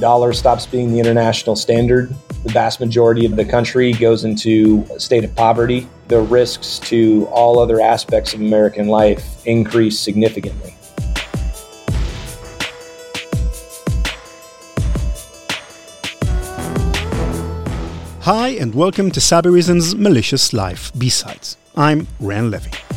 dollar stops being the international standard, the vast majority of the country goes into a state of poverty. The risks to all other aspects of American life increase significantly. Hi, and welcome to Cybereason's Malicious Life B-Sides. I'm Ran Levi.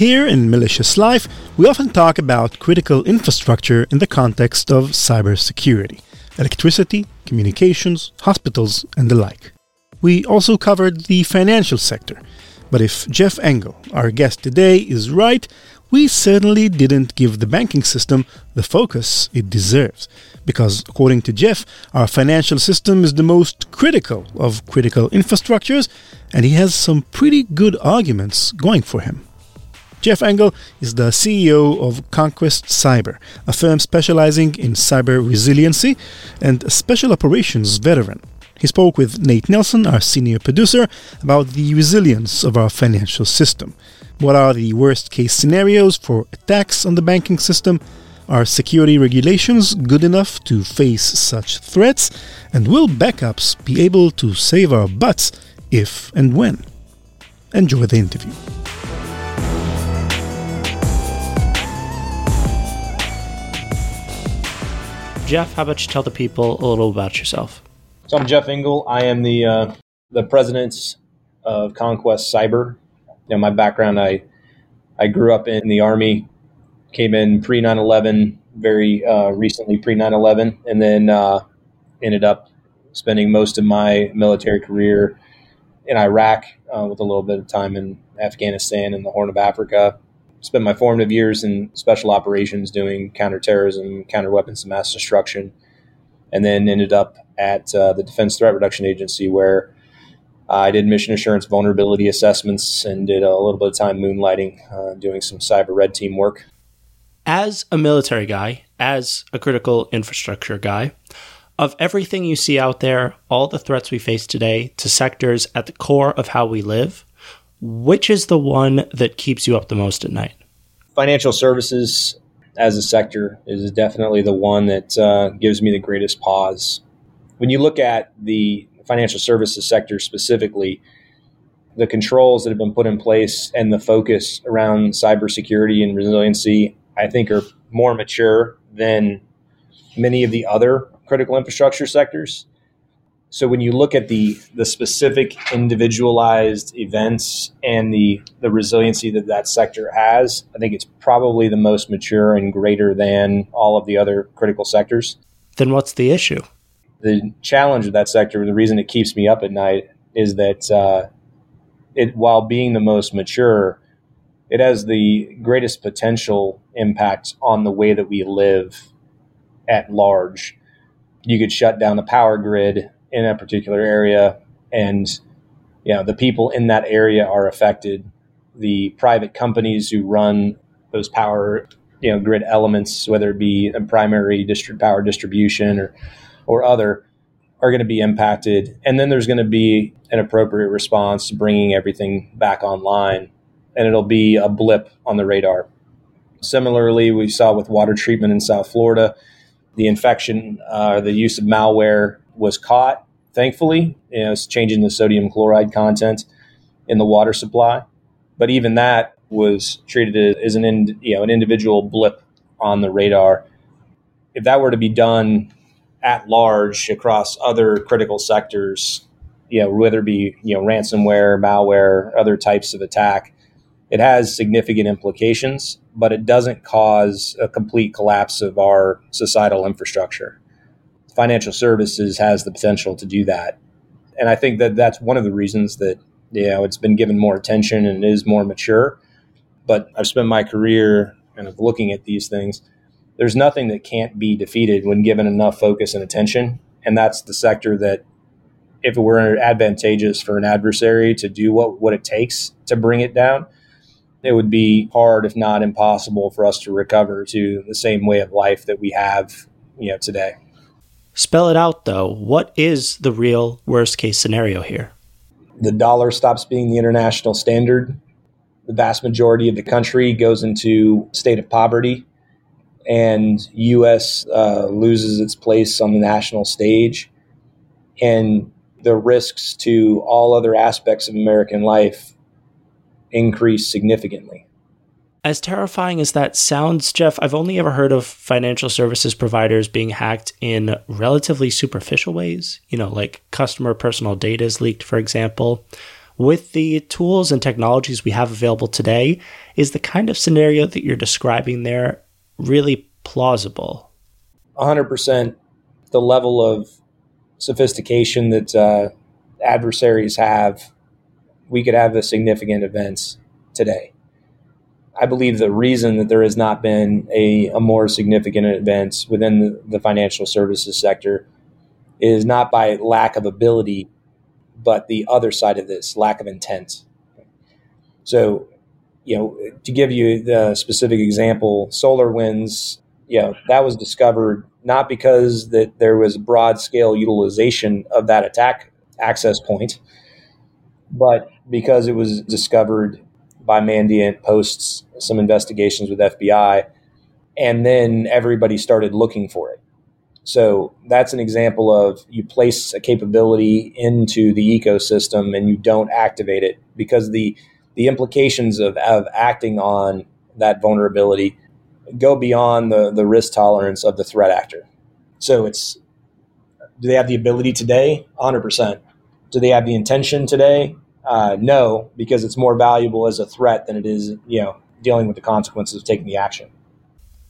Here in Malicious Life, we often talk about critical infrastructure in the context of cybersecurity electricity, communications, hospitals, and the like. We also covered the financial sector. But if Jeff Engle, our guest today, is right, we certainly didn't give the banking system the focus it deserves. Because, according to Jeff, our financial system is the most critical of critical infrastructures, and he has some pretty good arguments going for him. Jeff Engle is the CEO of Conquest Cyber, a firm specializing in cyber resiliency and special operations veteran. He spoke with Nate Nelson, our senior producer, about the resilience of our financial system. What are the worst case scenarios for attacks on the banking system? Are security regulations good enough to face such threats? And will backups be able to save our butts if and when? Enjoy the interview. Jeff, how about you tell the people a little about yourself? So I'm Jeff Engle. I am the uh, the president of Conquest Cyber. You know, my background, I I grew up in the Army, came in pre 9/11, very uh, recently pre 9/11, and then uh, ended up spending most of my military career in Iraq uh, with a little bit of time in Afghanistan and the Horn of Africa spent my formative years in special operations doing counterterrorism, counter weapons of mass destruction, and then ended up at uh, the Defense Threat Reduction Agency where I did mission assurance vulnerability assessments and did a little bit of time moonlighting, uh, doing some cyber red team work. As a military guy, as a critical infrastructure guy, of everything you see out there, all the threats we face today to sectors at the core of how we live, which is the one that keeps you up the most at night? Financial services as a sector is definitely the one that uh, gives me the greatest pause. When you look at the financial services sector specifically, the controls that have been put in place and the focus around cybersecurity and resiliency, I think, are more mature than many of the other critical infrastructure sectors. So when you look at the the specific individualized events and the the resiliency that that sector has, I think it's probably the most mature and greater than all of the other critical sectors. Then what's the issue? The challenge of that sector, the reason it keeps me up at night, is that uh, it while being the most mature, it has the greatest potential impact on the way that we live at large. You could shut down the power grid in a particular area. And you know the people in that area are affected. The private companies who run those power you know grid elements whether it be a primary district power distribution or or other are going to be impacted. And then there's going to be an appropriate response to bringing everything back online and it'll be a blip on the radar. Similarly we saw with water treatment in south florida the infection uh, the use of malware was caught, thankfully. It's changing the sodium chloride content in the water supply. But even that was treated as an you know an individual blip on the radar. If that were to be done at large across other critical sectors, you know, whether it be you know ransomware, malware, other types of attack, it has significant implications, but it doesn't cause a complete collapse of our societal infrastructure financial services has the potential to do that. And I think that that's one of the reasons that you know it's been given more attention and is more mature. But I've spent my career kind of looking at these things. There's nothing that can't be defeated when given enough focus and attention, and that's the sector that if it were advantageous for an adversary to do what, what it takes to bring it down, it would be hard, if not impossible, for us to recover to the same way of life that we have, you know, today. Spell it out, though. What is the real worst case scenario here? The dollar stops being the international standard. the vast majority of the country goes into state of poverty and us uh, loses its place on the national stage and the risks to all other aspects of american life increase significantly as terrifying as that sounds, Jeff, I've only ever heard of financial services providers being hacked in relatively superficial ways, you know, like customer personal data is leaked, for example. With the tools and technologies we have available today, is the kind of scenario that you're describing there really plausible? 100% the level of sophistication that uh, adversaries have, we could have a significant events today. I believe the reason that there has not been a, a more significant event within the, the financial services sector is not by lack of ability, but the other side of this lack of intent. So, you know, to give you the specific example, SolarWinds, you know, that was discovered not because that there was broad scale utilization of that attack access point, but because it was discovered by Mandiant posts some investigations with FBI, and then everybody started looking for it. So that's an example of you place a capability into the ecosystem and you don't activate it because the the implications of, of acting on that vulnerability go beyond the, the risk tolerance of the threat actor. So it's do they have the ability today? 100%. Do they have the intention today? Uh, no, because it's more valuable as a threat than it is, you know, dealing with the consequences of taking the action.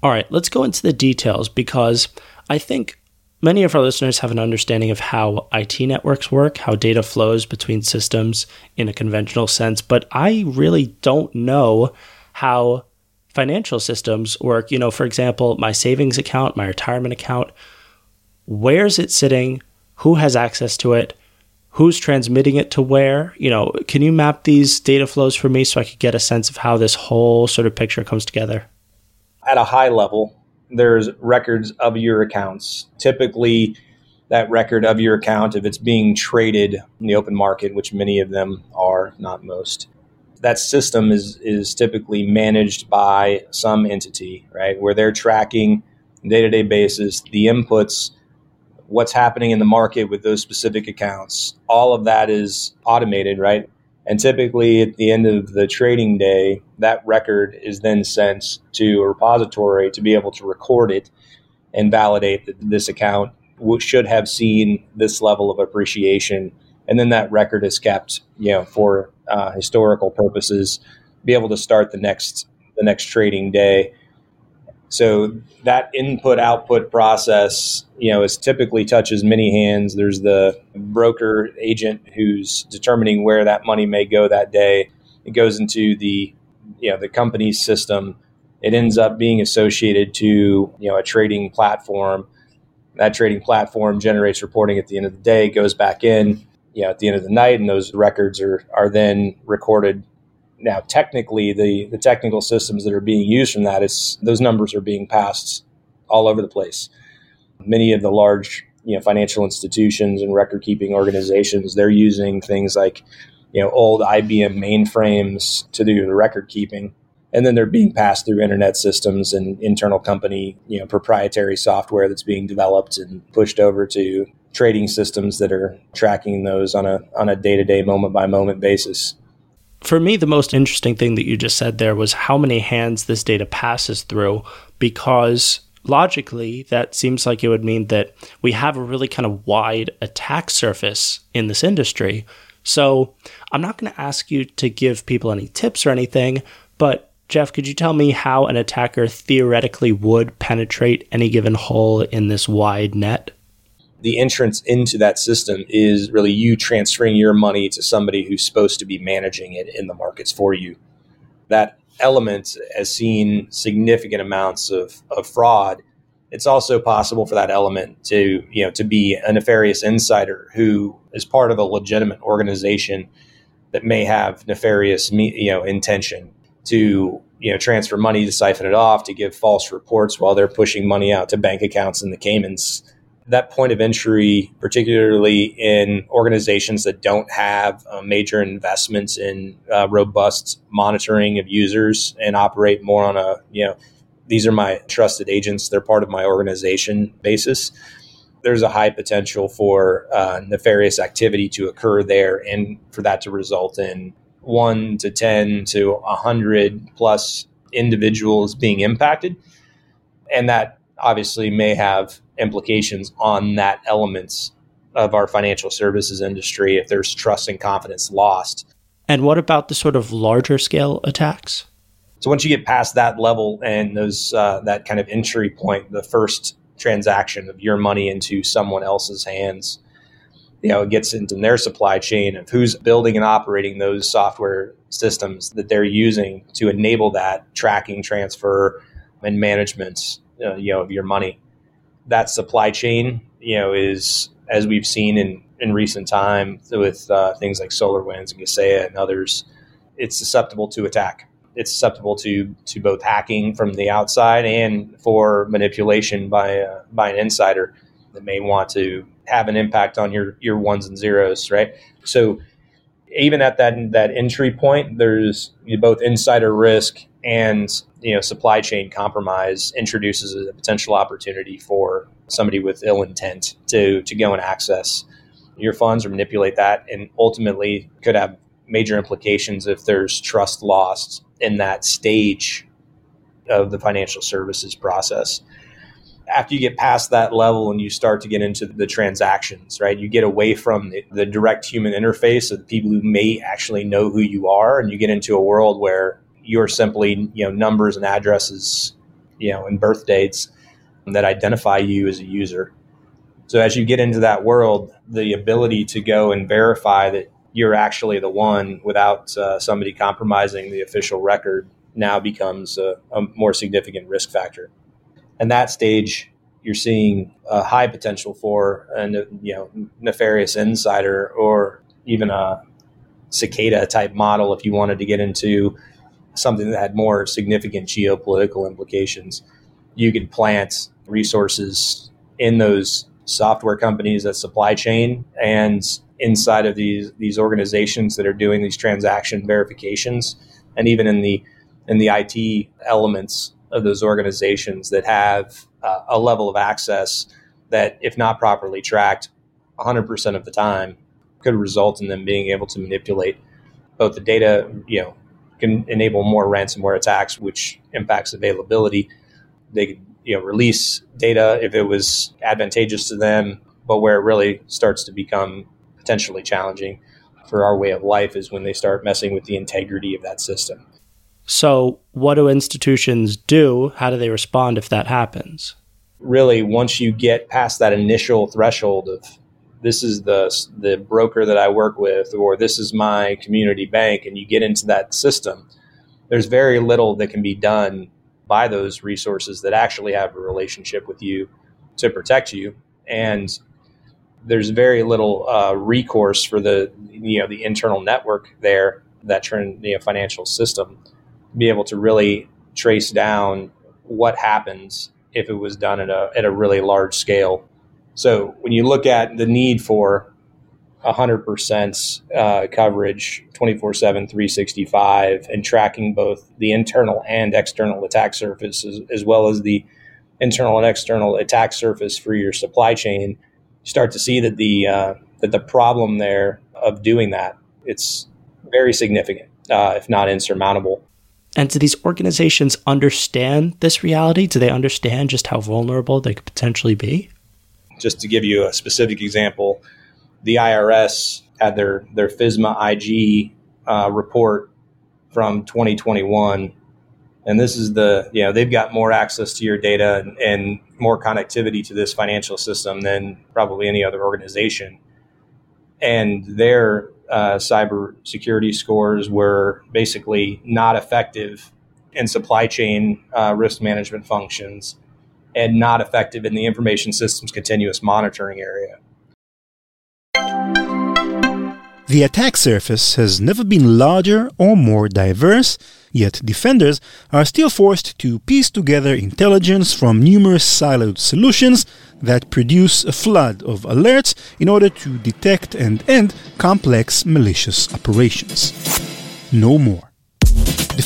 All right, let's go into the details because I think many of our listeners have an understanding of how IT networks work, how data flows between systems in a conventional sense, but I really don't know how financial systems work. You know, for example, my savings account, my retirement account, where's it sitting? Who has access to it? Who's transmitting it to where? You know can you map these data flows for me so i could get a sense of how this whole sort of picture comes together? At a high level there's records of your accounts. Typically that record of your account if it's being traded in the open market which many of them are not most that system is is typically managed by some entity right? Where they're tracking day-to-day basis the inputs what's happening in the market with those specific accounts. All of that is automated, right? And typically at the end of the trading day, that record is then sent to a repository to be able to record it and validate that this account should have seen this level of appreciation. And then that record is kept, you know, for uh, historical purposes, be able to start the next the next trading day so that input output process, you know, is typically touches many hands. There's the broker agent who's determining where that money may go that day. It goes into the you know the company's system. It ends up being associated to you know a trading platform. That trading platform generates reporting at the end of the day, goes back in, you know, at the end of the night, and those records are are then recorded now, technically, the, the technical systems that are being used from that is those numbers are being passed all over the place. Many of the large, you know, financial institutions and record keeping organizations, they're using things like, you know, old IBM mainframes to do the record keeping. And then they're being passed through internet systems and internal company, you know, proprietary software that's being developed and pushed over to trading systems that are tracking those on a on a day to day, moment by moment basis for me, the most interesting thing that you just said there was how many hands this data passes through, because logically, that seems like it would mean that we have a really kind of wide attack surface in this industry. So I'm not going to ask you to give people any tips or anything, but Jeff, could you tell me how an attacker theoretically would penetrate any given hole in this wide net? The entrance into that system is really you transferring your money to somebody who's supposed to be managing it in the markets for you. That element has seen significant amounts of, of fraud. It's also possible for that element to, you know, to be a nefarious insider who is part of a legitimate organization that may have nefarious, you know, intention to, you know, transfer money to siphon it off, to give false reports while they're pushing money out to bank accounts in the Caymans that point of entry, particularly in organizations that don't have uh, major investments in uh, robust monitoring of users and operate more on a, you know, these are my trusted agents, they're part of my organization basis. There's a high potential for uh, nefarious activity to occur there and for that to result in one to 10 to 100 plus individuals being impacted. And that obviously may have implications on that elements of our financial services industry if there's trust and confidence lost. And what about the sort of larger scale attacks? So once you get past that level and those uh, that kind of entry point, the first transaction of your money into someone else's hands, you know, it gets into their supply chain of who's building and operating those software systems that they're using to enable that tracking, transfer, and management, uh, you know, of your money. That supply chain, you know, is as we've seen in in recent time with uh, things like SolarWinds and Kaseya and others, it's susceptible to attack. It's susceptible to to both hacking from the outside and for manipulation by uh, by an insider that may want to have an impact on your your ones and zeros, right? So even at that that entry point, there's both insider risk and you know supply chain compromise introduces a potential opportunity for somebody with ill intent to to go and access your funds or manipulate that, and ultimately could have major implications if there's trust lost in that stage of the financial services process after you get past that level and you start to get into the transactions, right? You get away from the, the, direct human interface of people who may actually know who you are, and you get into a world where you're simply, you know, numbers and addresses, you know, and birth dates that identify you as a user. So as you get into that world, the ability to go and verify that you're actually the one without uh, somebody compromising the official record now becomes a, a more significant risk factor and that stage you're seeing a high potential for a you know nefarious insider or even a cicada type model if you wanted to get into something that had more significant geopolitical implications. You could plant resources in those software companies that supply chain and inside of these these organizations that are doing these transaction verifications and even in the in the IT elements of those organizations that have uh, a level of access that, if not properly tracked, 100% of the time could result in them being able to manipulate both the data, you know, can enable more ransomware attacks, which impacts availability. They could, you know, release data if it was advantageous to them, but where it really starts to become potentially challenging for our way of life is when they start messing with the integrity of that system. So, what do institutions do? How do they respond if that happens? Really, once you get past that initial threshold of this is the the broker that I work with, or this is my community bank, and you get into that system, there's very little that can be done by those resources that actually have a relationship with you to protect you, and there's very little uh, recourse for the you know the internal network there that turn you know, financial system be able to really trace down what happens if it was done at a, at a really large scale. So when you look at the need for 100% uh, coverage 24 7, 365, and tracking both the internal and external attack surfaces, as well as the internal and external attack surface for your supply chain, you start to see that the, uh, that the problem there of doing that, it's very significant, uh, if not insurmountable. And do these organizations understand this reality? Do they understand just how vulnerable they could potentially be? Just to give you a specific example, the IRS had their, their FISMA IG uh, report from 2021. And this is the, you know, they've got more access to your data and, and more connectivity to this financial system than probably any other organization. And their uh, cyber security scores were basically not effective in supply chain uh, risk management functions and not effective in the information systems continuous monitoring area. The attack surface has never been larger or more diverse, yet defenders are still forced to piece together intelligence from numerous siloed solutions that produce a flood of alerts in order to detect and end complex malicious operations. No more.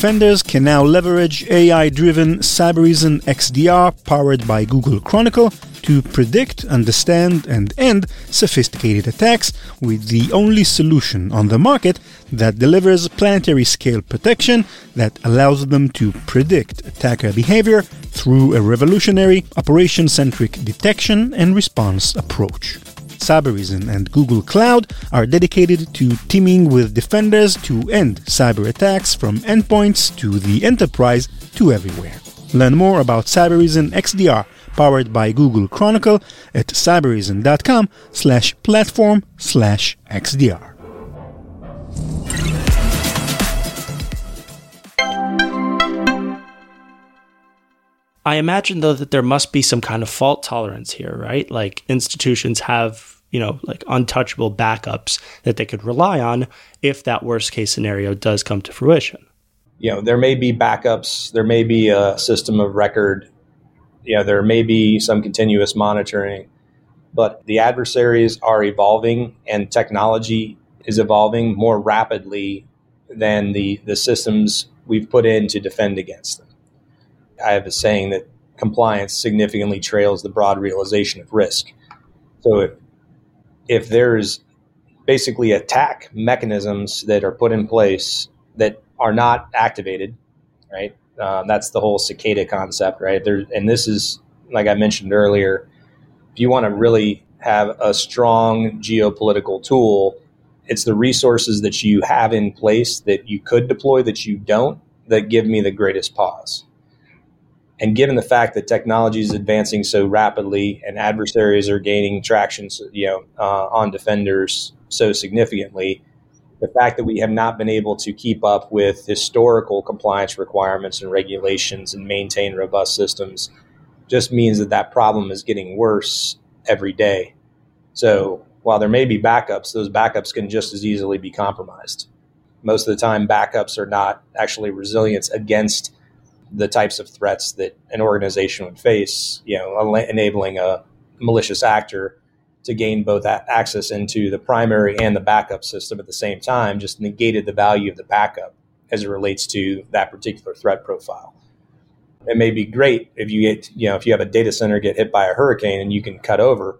Defenders can now leverage AI driven Cybereason XDR powered by Google Chronicle to predict, understand, and end sophisticated attacks with the only solution on the market that delivers planetary scale protection that allows them to predict attacker behavior through a revolutionary operation centric detection and response approach. Cybereason and Google Cloud are dedicated to teaming with defenders to end cyber attacks from endpoints to the enterprise to everywhere. Learn more about Cybereason XDR powered by Google Chronicle at cybereason.com slash platform slash XDR. I imagine though that there must be some kind of fault tolerance here, right? Like institutions have, you know, like untouchable backups that they could rely on if that worst case scenario does come to fruition. You know, there may be backups, there may be a system of record, you know, there may be some continuous monitoring, but the adversaries are evolving and technology is evolving more rapidly than the, the systems we've put in to defend against them. I have a saying that compliance significantly trails the broad realization of risk. So if if there's basically attack mechanisms that are put in place that are not activated, right? Uh, that's the whole cicada concept, right? There, and this is like I mentioned earlier. If you want to really have a strong geopolitical tool, it's the resources that you have in place that you could deploy that you don't that give me the greatest pause. And given the fact that technology is advancing so rapidly and adversaries are gaining traction, you know, uh, on defenders so significantly, the fact that we have not been able to keep up with historical compliance requirements and regulations and maintain robust systems just means that that problem is getting worse every day. So while there may be backups, those backups can just as easily be compromised. Most of the time, backups are not actually resilience against the types of threats that an organization would face, you know, enabling a malicious actor to gain both access into the primary and the backup system at the same time just negated the value of the backup as it relates to that particular threat profile. It may be great if you get, you know, if you have a data center get hit by a hurricane and you can cut over,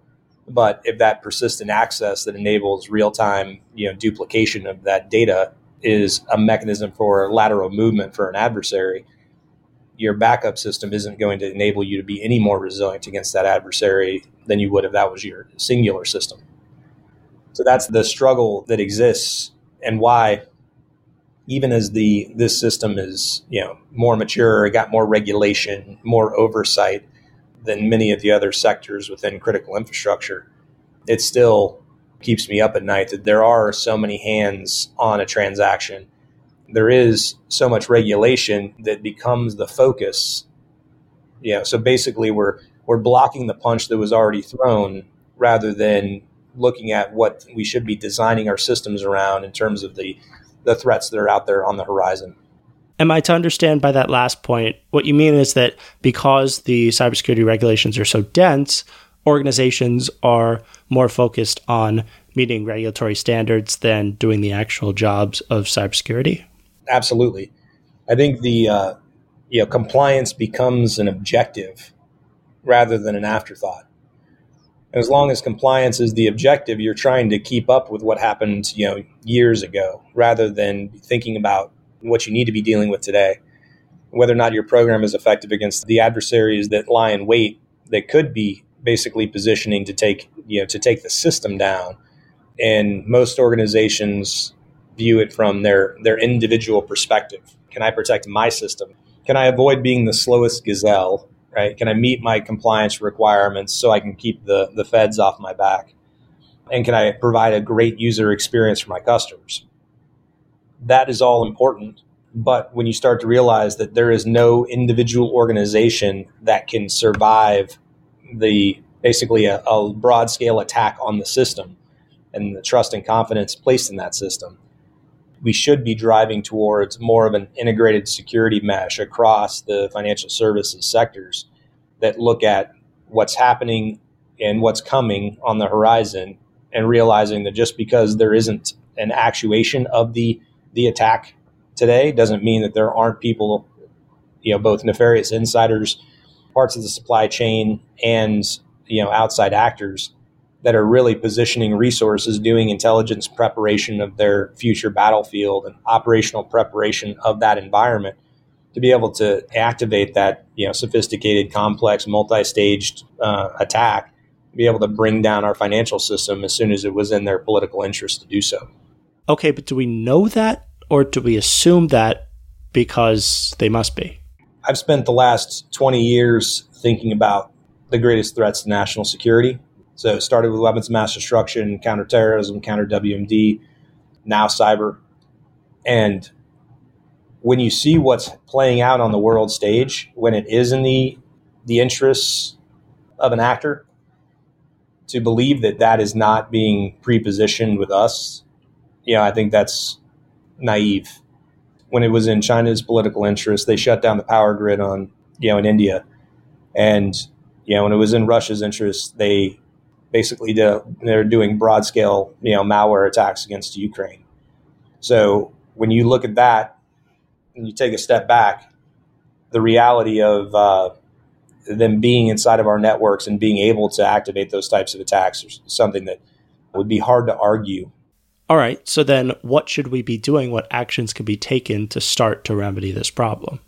but if that persistent access that enables real-time, you know, duplication of that data is a mechanism for lateral movement for an adversary, your backup system isn't going to enable you to be any more resilient against that adversary than you would if that was your singular system. So that's the struggle that exists and why even as the this system is, you know, more mature, it got more regulation, more oversight than many of the other sectors within critical infrastructure, it still keeps me up at night that there are so many hands on a transaction there is so much regulation that becomes the focus. Yeah, so basically we're we're blocking the punch that was already thrown rather than looking at what we should be designing our systems around in terms of the the threats that are out there on the horizon. Am I to understand by that last point, what you mean is that because the cybersecurity regulations are so dense, organizations are more focused on meeting regulatory standards than doing the actual jobs of cybersecurity? Absolutely. I think the uh, you know compliance becomes an objective rather than an afterthought. And as long as compliance is the objective, you're trying to keep up with what happened you know years ago, rather than thinking about what you need to be dealing with today. Whether or not your program is effective against the adversaries that lie in wait that could be basically positioning to take you know to take the system down. And most organizations view it from their their individual perspective. Can I protect my system? Can I avoid being the slowest gazelle? Right? Can I meet my compliance requirements so I can keep the the feds off my back? And can I provide a great user experience for my customers? That is all important. But when you start to realize that there is no individual organization that can survive the basically a, a broad scale attack on the system, and the trust and confidence placed in that system. We should be driving towards more of an integrated security mesh across the financial services sectors that look at what's happening and what's coming on the horizon and realizing that just because there isn't an actuation of the the attack today doesn't mean that there aren't people you know both nefarious insiders parts of the supply chain and you know outside actors that are really positioning resources doing intelligence preparation of their future battlefield and operational preparation of that environment to be able to activate that you know sophisticated complex multi-staged uh, attack be able to bring down our financial system as soon as it was in their political interest to do so okay but do we know that or do we assume that because they must be I've spent the last 20 years thinking about the greatest threats to national security. So it started with weapons of mass destruction, counterterrorism, counter WMD, now cyber. And when you see what's playing out on the world stage, when it is in the the interests of an actor, to believe that that is not being prepositioned with us, you know, I think that's naive when it was in China's political interest, they shut down the power grid on you know in India, and you know when it was in Russia's interest, they basically did, they're doing broad scale you know malware attacks against Ukraine. So when you look at that and you take a step back, the reality of uh, them being inside of our networks and being able to activate those types of attacks is something that would be hard to argue all right, so then what should we be doing? What actions can be taken to start to remedy this problem?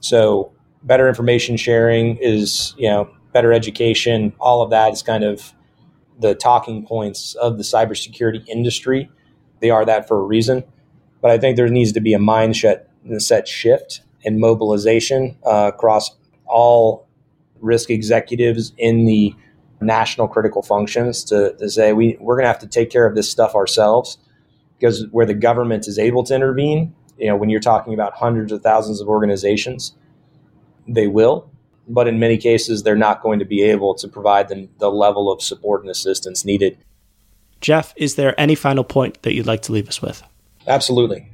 So, better information sharing is, you know, better education, all of that is kind of the talking points of the cybersecurity industry. They are that for a reason. But I think there needs to be a mindset set shift and mobilization uh, across all risk executives in the national critical functions to, to say we, we're going to have to take care of this stuff ourselves because where the government is able to intervene, you know, when you're talking about hundreds of thousands of organizations, they will. But in many cases, they're not going to be able to provide the, the level of support and assistance needed. Jeff, is there any final point that you'd like to leave us with? Absolutely.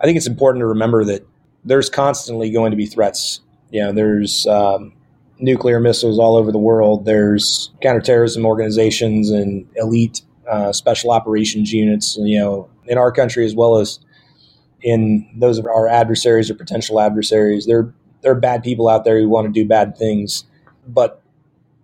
I think it's important to remember that there's constantly going to be threats. You know, there's um, nuclear missiles all over the world. There's counterterrorism organizations and elite uh, special operations units, you know, in our country as well as in those of our adversaries or potential adversaries. There, there are bad people out there who want to do bad things, but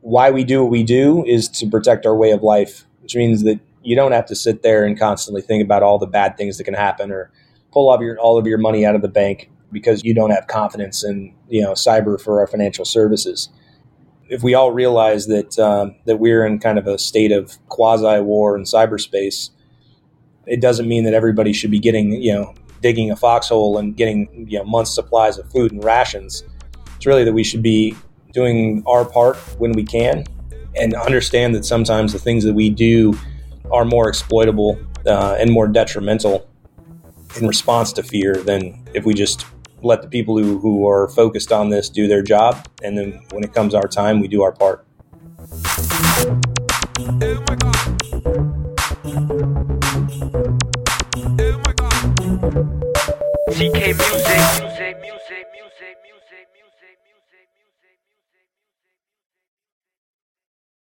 why we do what we do is to protect our way of life, which means that you don't have to sit there and constantly think about all the bad things that can happen or pull all of your all of your money out of the bank because you don't have confidence in you know cyber for our financial services. If we all realize that um, that we're in kind of a state of quasi war in cyberspace, it doesn't mean that everybody should be getting you know digging a foxhole and getting you know months supplies of food and rations. It's really that we should be doing our part when we can and understand that sometimes the things that we do are more exploitable uh, and more detrimental in response to fear than if we just let the people who, who are focused on this do their job. And then when it comes our time, we do our part. CK Music.